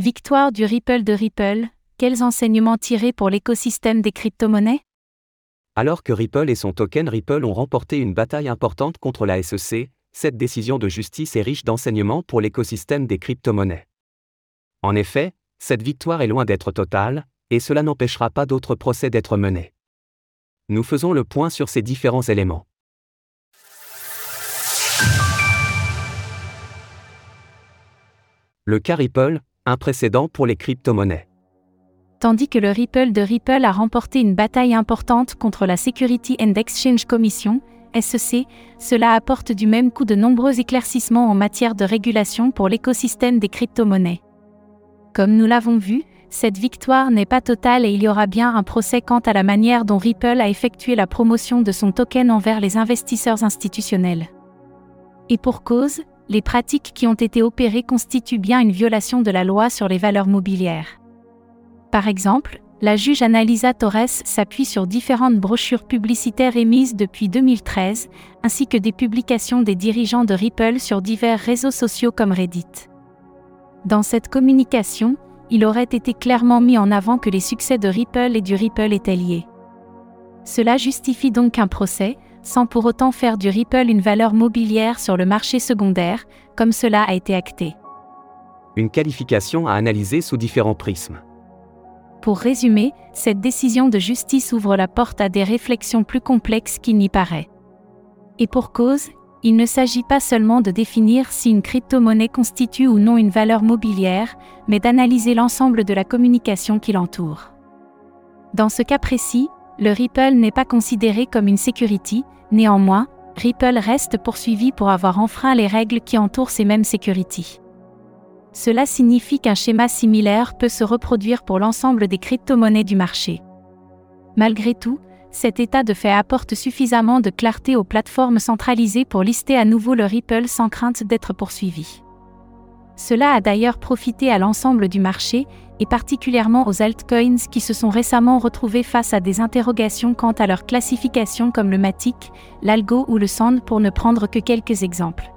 Victoire du Ripple de Ripple, quels enseignements tirer pour l'écosystème des crypto-monnaies? Alors que Ripple et son token Ripple ont remporté une bataille importante contre la SEC, cette décision de justice est riche d'enseignements pour l'écosystème des crypto-monnaies. En effet, cette victoire est loin d'être totale, et cela n'empêchera pas d'autres procès d'être menés. Nous faisons le point sur ces différents éléments. Le cas Ripple, précédent pour les crypto-monnaies. Tandis que le Ripple de Ripple a remporté une bataille importante contre la Security and Exchange Commission, SEC, cela apporte du même coup de nombreux éclaircissements en matière de régulation pour l'écosystème des crypto-monnaies. Comme nous l'avons vu, cette victoire n'est pas totale et il y aura bien un procès quant à la manière dont Ripple a effectué la promotion de son token envers les investisseurs institutionnels. Et pour cause, les pratiques qui ont été opérées constituent bien une violation de la loi sur les valeurs mobilières. Par exemple, la juge Analisa Torres s'appuie sur différentes brochures publicitaires émises depuis 2013, ainsi que des publications des dirigeants de Ripple sur divers réseaux sociaux comme Reddit. Dans cette communication, il aurait été clairement mis en avant que les succès de Ripple et du Ripple étaient liés. Cela justifie donc un procès, sans pour autant faire du Ripple une valeur mobilière sur le marché secondaire, comme cela a été acté. Une qualification à analyser sous différents prismes. Pour résumer, cette décision de justice ouvre la porte à des réflexions plus complexes qu'il n'y paraît. Et pour cause, il ne s'agit pas seulement de définir si une crypto-monnaie constitue ou non une valeur mobilière, mais d'analyser l'ensemble de la communication qui l'entoure. Dans ce cas précis, le Ripple n'est pas considéré comme une security, néanmoins, Ripple reste poursuivi pour avoir enfreint les règles qui entourent ces mêmes securities. Cela signifie qu'un schéma similaire peut se reproduire pour l'ensemble des crypto-monnaies du marché. Malgré tout, cet état de fait apporte suffisamment de clarté aux plateformes centralisées pour lister à nouveau le Ripple sans crainte d'être poursuivi. Cela a d'ailleurs profité à l'ensemble du marché, et particulièrement aux altcoins qui se sont récemment retrouvés face à des interrogations quant à leur classification comme le Matic, l'Algo ou le Sand pour ne prendre que quelques exemples.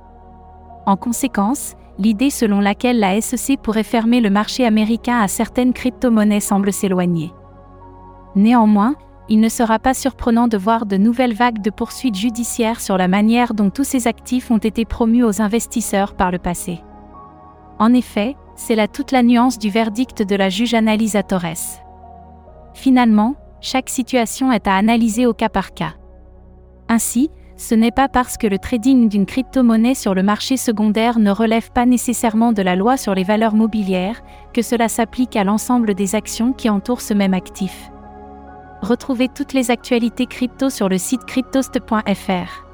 En conséquence, l'idée selon laquelle la SEC pourrait fermer le marché américain à certaines crypto-monnaies semble s'éloigner. Néanmoins, il ne sera pas surprenant de voir de nouvelles vagues de poursuites judiciaires sur la manière dont tous ces actifs ont été promus aux investisseurs par le passé. En effet, c'est là toute la nuance du verdict de la juge Analisa Torres. Finalement, chaque situation est à analyser au cas par cas. Ainsi, ce n'est pas parce que le trading d'une crypto-monnaie sur le marché secondaire ne relève pas nécessairement de la loi sur les valeurs mobilières que cela s'applique à l'ensemble des actions qui entourent ce même actif. Retrouvez toutes les actualités crypto sur le site cryptost.fr.